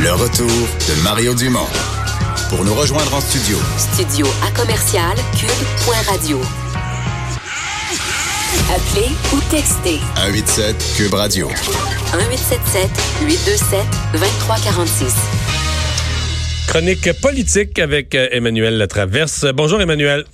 Le retour de Mario Dumont. Pour nous rejoindre en studio. Studio à commercial cube.radio. Appelez ou textez. 187 Cube Radio. 1877 827 2346. Chronique politique avec euh, Emmanuel Latraverse. Bonjour Emmanuel.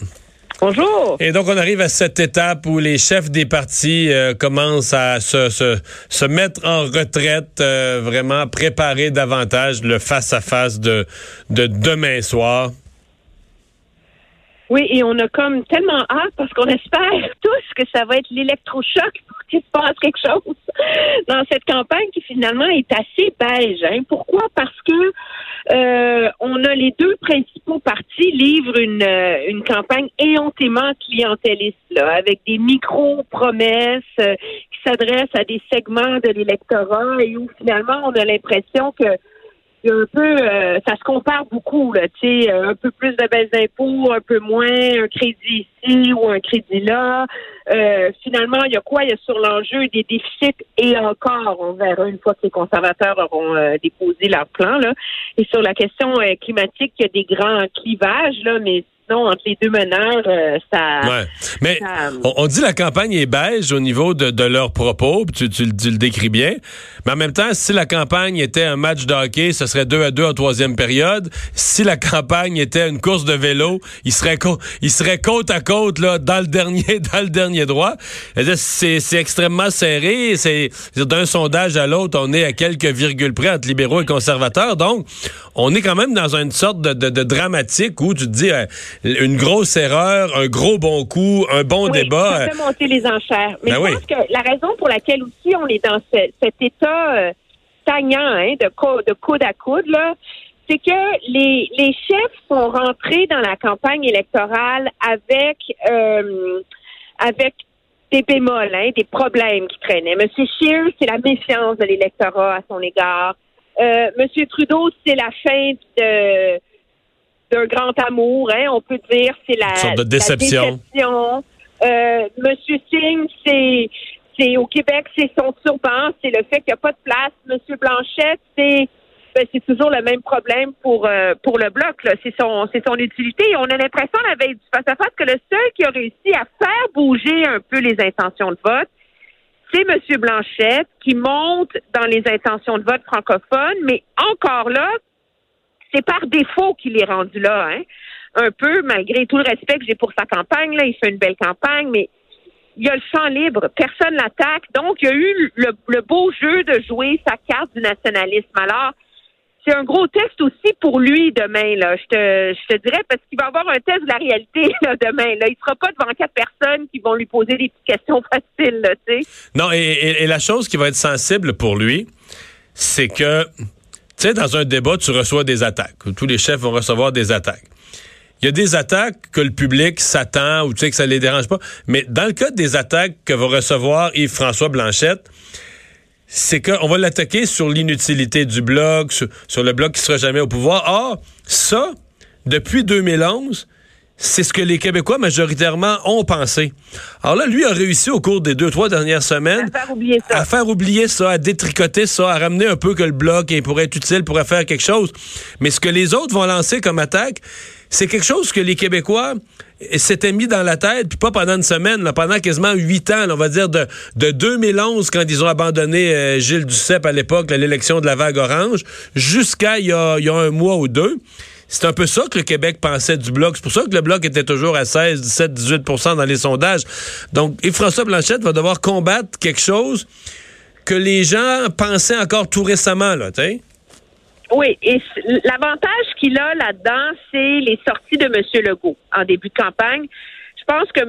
Bonjour. Et donc on arrive à cette étape où les chefs des partis euh, commencent à se, se, se, mettre en retraite, euh, vraiment préparer davantage le face-à-face de, de demain soir. Oui, et on a comme tellement hâte parce qu'on espère tous que ça va être l'électrochoc pour qu'il se passe quelque chose dans cette campagne qui finalement est assez beige. Hein. Pourquoi? Parce que euh, on a les deux principaux partis livrent une, euh, une campagne éhontément clientéliste, là, avec des micro-promesses euh, qui s'adressent à des segments de l'électorat et où finalement on a l'impression que un peu, euh, ça se compare beaucoup, là, tu sais, un peu plus de baisse d'impôts, un peu moins, un crédit ici ou un crédit là. Euh, finalement, il y a quoi? Il y a sur l'enjeu des déficits et encore, on verra une fois que les conservateurs auront euh, déposé leur plan, là. Et sur la question climatique, il y a des grands clivages, là, mais non, entre les deux meneurs, euh, ça. Ouais. Mais on, dit la campagne est beige au niveau de, de leurs propos, tu, tu, le décris bien. Mais en même temps, si la campagne était un match de hockey, ce serait 2 à 2 en troisième période. Si la campagne était une course de vélo, il serait, il serait côte à côte là, dans le dernier, dans le dernier droit. C'est, c'est extrêmement serré. C'est d'un sondage à l'autre, on est à quelques virgules près entre libéraux et conservateurs. Donc, on est quand même dans une sorte de, de, de dramatique où tu te dis. Euh, une grosse erreur, un gros bon coup, un bon débat. Ça fait monter les enchères. Mais ben je pense que la raison pour laquelle aussi on est dans cet état euh, stagnant hein, de, de coude à coude, là, c'est que les, les chefs sont rentrés dans la campagne électorale avec euh, avec des bémols, hein, des problèmes qui traînaient. Monsieur Scheer, c'est la méfiance de l'électorat à son égard. Euh, Monsieur Trudeau, c'est la fin de d'un grand amour, hein, on peut dire, c'est la, sorte de déception. Euh, Monsieur Singh, c'est c'est au Québec, c'est son turban, c'est le fait qu'il n'y a pas de place. Monsieur Blanchette, c'est ben, c'est toujours le même problème pour euh, pour le bloc. C'est son c'est son utilité. on a l'impression la veille du face à face que le seul qui a réussi à faire bouger un peu les intentions de vote, c'est Monsieur Blanchette qui monte dans les intentions de vote francophones, mais encore là, c'est par défaut qu'il est rendu là, hein. Un peu, malgré tout le respect que j'ai pour sa campagne, là, il fait une belle campagne, mais il y a le champ libre, personne l'attaque. Donc, il y a eu le, beau jeu de jouer sa carte du nationalisme. Alors, c'est un gros test aussi pour lui demain, là. Je te, je te dirais, parce qu'il va avoir un test de la réalité demain. Là. Il sera pas devant quatre personnes qui vont lui poser des petites questions faciles, tu sais. Non, et, la chose qui va être sensible pour lui, c'est que tu sais, dans un débat, tu reçois des attaques. Tous les chefs vont recevoir des attaques. Il y a des attaques que le public s'attend ou tu sais que ça les dérange pas. Mais dans le cas des attaques que va recevoir Yves-François Blanchette, c'est qu'on va l'attaquer sur l'inutilité du bloc, sur, le bloc qui sera jamais au pouvoir. Or, ça, depuis 2011, c'est ce que les Québécois majoritairement ont pensé. Alors là, lui a réussi au cours des deux, trois dernières semaines à faire oublier ça, à, faire oublier ça, à détricoter ça, à ramener un peu que le bloc pourrait être utile, pourrait faire quelque chose. Mais ce que les autres vont lancer comme attaque, c'est quelque chose que les Québécois s'étaient mis dans la tête, puis pas pendant une semaine, là, pendant quasiment huit ans, on va dire de, de 2011, quand ils ont abandonné euh, Gilles Duceppe à l'époque, l'élection de la vague orange, jusqu'à il y a un mois ou deux. C'est un peu ça que le Québec pensait du Bloc. C'est pour ça que le Bloc était toujours à 16, 17, 18% dans les sondages. Donc, et François Blanchette va devoir combattre quelque chose que les gens pensaient encore tout récemment, là, tu Oui, et l'avantage qu'il a là-dedans, c'est les sorties de M. Legault en début de campagne. Je pense que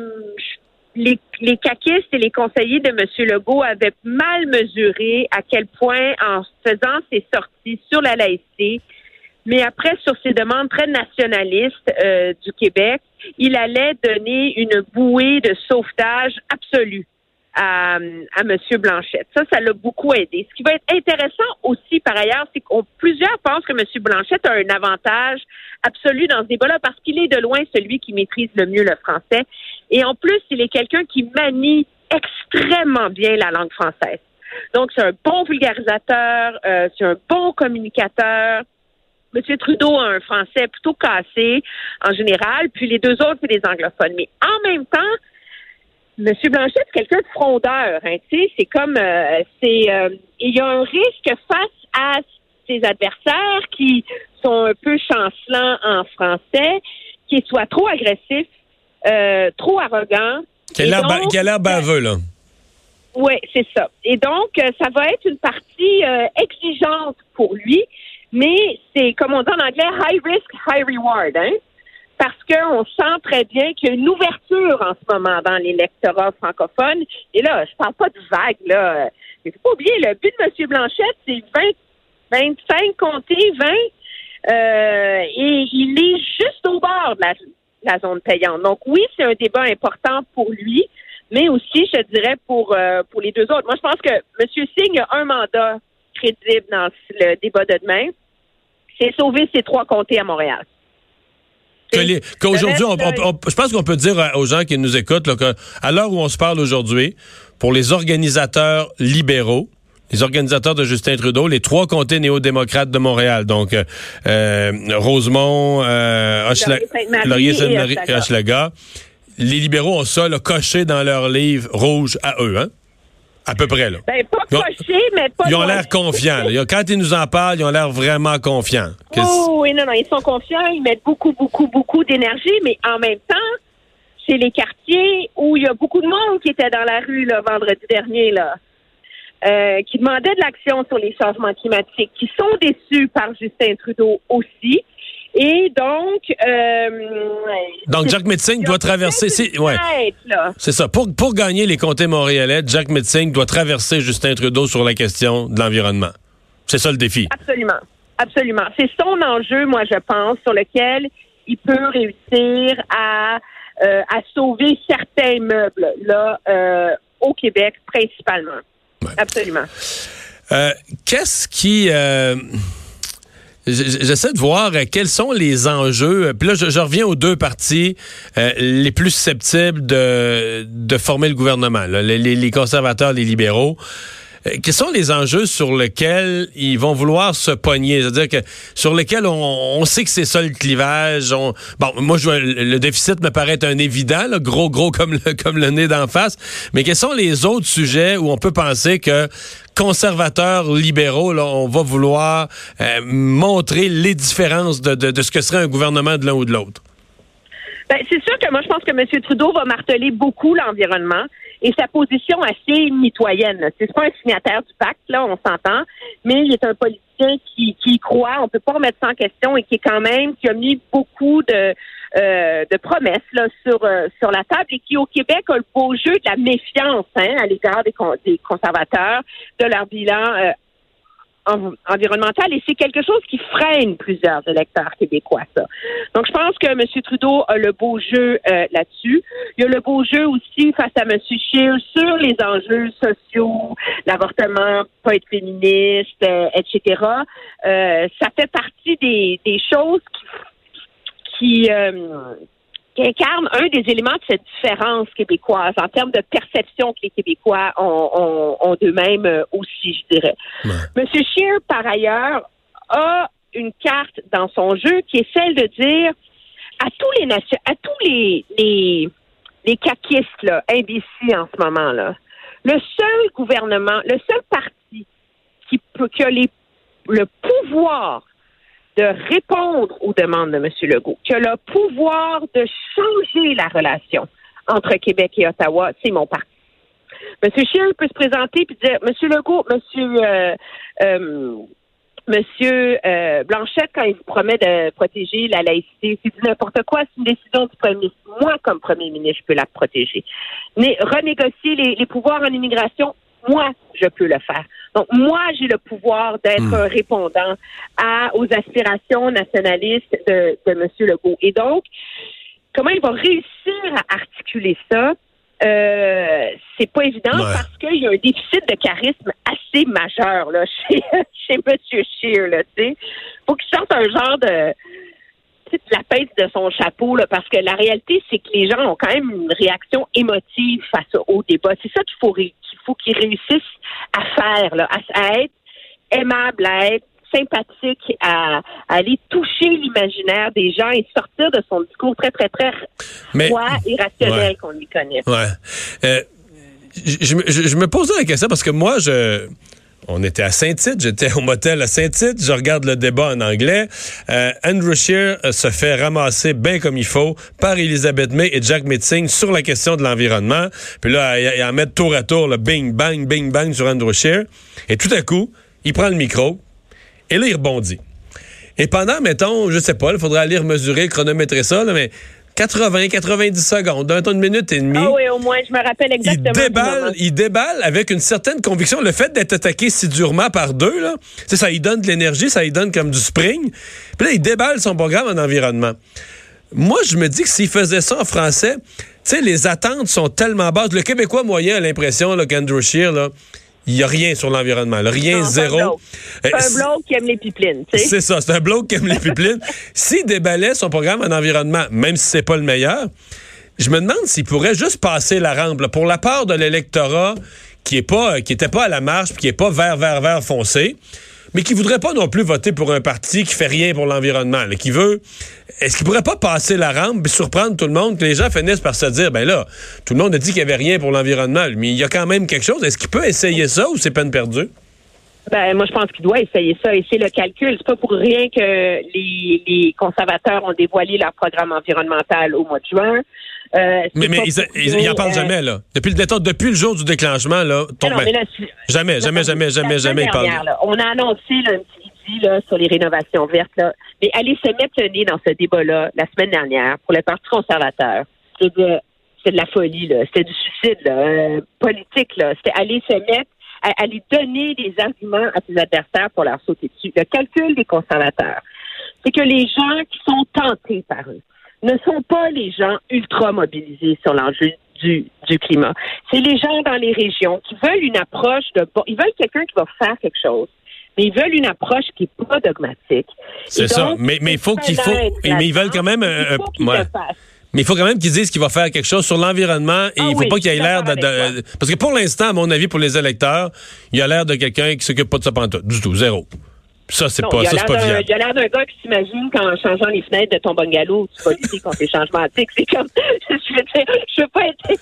les, les caquistes et les conseillers de M. Legault avaient mal mesuré à quel point, en faisant ses sorties sur la laïcité, mais après, sur ses demandes très nationalistes euh, du Québec, il allait donner une bouée de sauvetage absolue à, à M. Blanchette. Ça, ça l'a beaucoup aidé. Ce qui va être intéressant aussi, par ailleurs, c'est qu'on plusieurs pensent que M. Blanchette a un avantage absolu dans ce débat-là parce qu'il est de loin celui qui maîtrise le mieux le français. Et en plus, il est quelqu'un qui manie extrêmement bien la langue française. Donc, c'est un bon vulgarisateur, euh, c'est un bon communicateur. M. Trudeau a un français plutôt cassé en général, puis les deux autres, c'est des anglophones. Mais en même temps, M. Blanchet, c'est quelqu'un de frondeur. Hein, c'est comme, euh, c'est, euh, il y a un risque face à ses adversaires qui sont un peu chancelants en français, qui soient trop agressifs, euh, trop arrogants. Quel a l'air baveux, là. Oui, c'est ça. Et donc, ça va être une partie exigeante pour lui, mais c'est, comme on dit en anglais, high risk, high reward. Hein? parce qu'on sent très bien qu'il y a une ouverture en ce moment dans l'électorat francophone. Et là, je parle pas de vague, là. Il faut pas oublier, le but de M. Blanchette, c'est 20, 25 comtés, 20. Euh, et il est juste au bord de la, zone payante. Donc oui, c'est un débat important pour lui, mais aussi, je dirais, pour, euh, pour les deux autres. Moi, je pense que M. Singh a un mandat crédible dans le débat de demain. C'est sauver ces trois comtés à Montréal. Qu'aujourd'hui, je pense qu'on peut dire aux gens qui nous écoutent là, à l'heure où on se parle aujourd'hui, pour les organisateurs libéraux, les organisateurs de Justin Trudeau, les trois comtés néo-démocrates de Montréal, donc euh, euh Rosemont, euh, Hochelaga, les libéraux ont ça coché dans leur livre rouge à eux, hein? À peu près, là. Ben, pas coché, mais pas. Ils ont l'air confiants. Quand ils nous en parlent, ils ont l'air vraiment confiants. Oh, oui, non, non, ils sont confiants. Ils mettent beaucoup, beaucoup, beaucoup d'énergie, mais en même temps, c'est les quartiers où il y a beaucoup de monde qui était dans la rue, le vendredi dernier, là. Euh, qui demandaient de l'action sur les changements climatiques, qui sont déçus par Justin Trudeau aussi. Et donc, euh, donc Jack Metzing doit traverser. C'est ouais, c'est ça. Pour pour gagner les comtés montréalais, Jack Metzing doit traverser Justin Trudeau sur la question de l'environnement. C'est ça le défi. Absolument, absolument. C'est son enjeu, moi je pense, sur lequel il peut réussir à euh, à sauver certains meubles là euh, au Québec principalement. Absolument. Euh, qu'est-ce qui J'essaie de voir euh, quels sont les enjeux. Puis là, je, reviens aux deux partis euh, les plus susceptibles de, de former le gouvernement, les, les, conservateurs, les libéraux. Euh, quels sont les enjeux sur lesquels ils vont vouloir se pogner? C'est-à-dire que sur lesquels on, sait que c'est ça le clivage. bon, moi, je, le déficit me paraît un évident, gros, gros comme le, comme le nez d'en face. Mais quels sont les autres sujets où on peut penser que conservateurs libéraux, là, on va vouloir euh, montrer les différences de, de, de ce que serait un gouvernement de l'un ou de l'autre? Ben, c'est sûr que moi, je pense que M. Trudeau va marteler beaucoup l'environnement et sa position assez mitoyenne. C'est pas un signataire du pacte, là, on s'entend, mais il est un politicien qui, qui croit. On peut pas remettre ça en question et qui est quand même, qui a mis beaucoup de, euh, de promesses là, sur, euh, sur la table et qui, au Québec, a le beau jeu de la méfiance hein, à l'égard des, des, conservateurs, de leur bilan euh, environnemental et c'est quelque chose qui freine plusieurs électeurs québécois. Ça. Donc, je pense que M. Trudeau a le beau jeu euh, là-dessus. Il y a le beau jeu aussi face à M. Scheer sur les enjeux sociaux, l'avortement, pas être féministe, euh, etc. Euh, ça fait partie des, des choses qui, qui qui incarne un des éléments de cette différence québécoise en termes de perception que les Québécois ont, ont, d'eux-mêmes euh, aussi, je dirais. Monsieur Scheer, par ailleurs, a une carte dans son jeu qui est celle de dire à tous les nations, à tous les, les, les caquistes là, imbéciles en ce moment là, le seul gouvernement, le seul parti qui peut qui a les, le pouvoir de répondre aux demandes de M. Legault, qui a le pouvoir de changer la relation entre Québec et Ottawa, c'est mon parti. M. Scheer peut se présenter et dire, M. Legault, M. Euh, euh, Monsieur euh, Blanchette, quand il se promet de protéger la laïcité, c'est n'importe quoi. C'est une décision du premier ministre. Moi, comme premier ministre, je peux la protéger. Mais renégocier les pouvoirs en immigration, moi, je peux le faire. Donc, moi, j'ai le pouvoir d'être Hmm. un répondant à, aux aspirations nationalistes de, de M. Legault. Et donc, comment il va réussir à articuler ça? Euh, c'est pas évident Ouais. parce qu'il y a un déficit de charisme assez majeur là chez chez Monsieur Scheer là, tu sais. Faut qu'il sorte un genre de tu sais, de la pèse de son chapeau là, parce que la réalité c'est que les gens ont quand même une réaction émotive face au débat. C'est ça qu'il faut qu'il faut qu'ils réussissent à faire là, à, à être aimable, à être sympathique, à, à aller toucher l'imaginaire des gens et sortir de son discours très très très Mais- froid et rationnel Ouais. qu'on lui connaît. Ouais. Euh, je, je me- je- je me posais la question parce que moi, je. On était à Saint-Tite, j'étais au motel à Saint-Tite, je regarde le débat en anglais. Euh, Andrew Scheer euh, se fait ramasser bien comme il faut par Elizabeth May et Jack Metzing sur la question de l'environnement. Puis là, il, il en met tour à tour, le bing, bang, bing, bang sur Andrew Scheer. Et tout à coup, il prend le micro et là, il rebondit. Et pendant, mettons, je sais pas, il faudrait aller mesurer, chronométrer ça, là, mais 80, 90 secondes, un temps de minute et demie Ah oui, au moins, je me rappelle il exactement. du déballe, il déballe avec une certaine conviction. Le fait d'être attaqué si durement par deux, là, ça, il donne de l'énergie, ça il donne comme du spring. Puis là, il déballe son programme en environnement. Moi, je me dis que s'il faisait ça en français, tu sais, les attentes sont tellement basses. Le Québécois moyen a l'impression qu'Andrew Scheer, là, il n'y a rien sur l'environnement. Rien, Non, c'est un zéro. Euh, C'est un bloc qui aime les pipelines, c'est ça, c'est un bloc qui aime les pipelines. S'il déballait son programme en environnement, même si c'est pas le meilleur, je me demande s'il pourrait juste passer la rampe là, pour la part de l'électorat qui est pas qui était pas à la marche, puis qui est pas vert vert vert foncé, mais qui voudrait pas non plus voter pour un parti qui fait rien pour l'environnement, qui veut est-ce qu'il pourrait pas passer la rampe et surprendre tout le monde que les gens finissent par se dire ben là, tout le monde a dit qu'il y avait rien pour l'environnement, mais il y a quand même quelque chose, est-ce qu'il peut essayer ça ou c'est peine perdue? Ben, moi, je pense qu'il doit essayer ça. Et c'est le calcul. C'est pas pour rien que les conservateurs ont dévoilé leur programme environnemental au mois de juin. Euh, Mais, ils, pour ils, rien, ils en parlent euh, jamais, là. Depuis le, depuis le jour du déclenchement, là. ton- non, mais là, tu- jamais, jamais, jamais, jamais, jamais, ils parlent. on a annoncé là, un petit là, sur les rénovations vertes. Là. Mais aller se mettre le nez dans ce débat-là la semaine dernière pour le Parti conservateur, c'est de, la folie. là. C'était du suicide là, euh, politique. Là. C'était aller se mettre, à- aller donner des arguments à ses adversaires pour leur sauter dessus. Le calcul des conservateurs, c'est que les gens qui sont tentés par eux ne sont pas les gens ultra mobilisés sur l'enjeu du, du climat. C'est les gens dans les régions qui veulent une approche de ils veulent quelqu'un qui va faire quelque chose, mais ils veulent une approche qui est pas dogmatique. C'est ça. Mais, il faut qu'il faut, mais ils veulent quand même, il faut qu'ils ouais. fassent. Mais il faut quand même qu'ils disent qu'il va faire quelque chose sur l'environnement et Ah il faut oui, pas qu'il ait l'air de, de- parce que pour l'instant, à mon avis, pour les électeurs, il a l'air de quelqu'un qui s'occupe pas de sa pantoute, du tout, zéro. Ça, c'est pas, ça, pas viable. Il a l'air d'un gars qui s'imagine qu'en changeant les fenêtres de ton bungalow, tu vas lutter contre les changements climatiques. C'est comme, je veux dire, je veux pas être,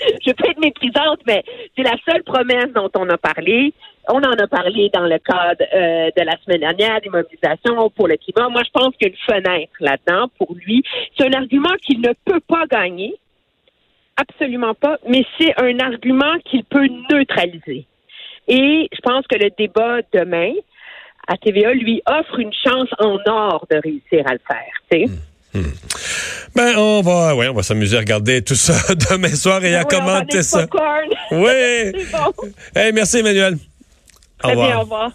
je veux pas être méprisante, mais c'est la seule promesse dont on a parlé. On en a parlé dans le cadre euh, de la semaine dernière, des mobilisations pour le climat. Moi, je pense qu'il y a une fenêtre là-dedans pour lui. C'est un argument qu'il ne peut pas gagner. Absolument pas. Mais c'est un argument qu'il peut neutraliser. Et je pense que le débat demain à TVA lui offre une chance en or de réussir à le faire. sais. Ben, on va, ouais, on va s'amuser à regarder tout ça demain soir et à oui, commenter ça. popcorn. Oui. Bon. Hey, merci, Emmanuel. Au Très bien, revoir. au revoir.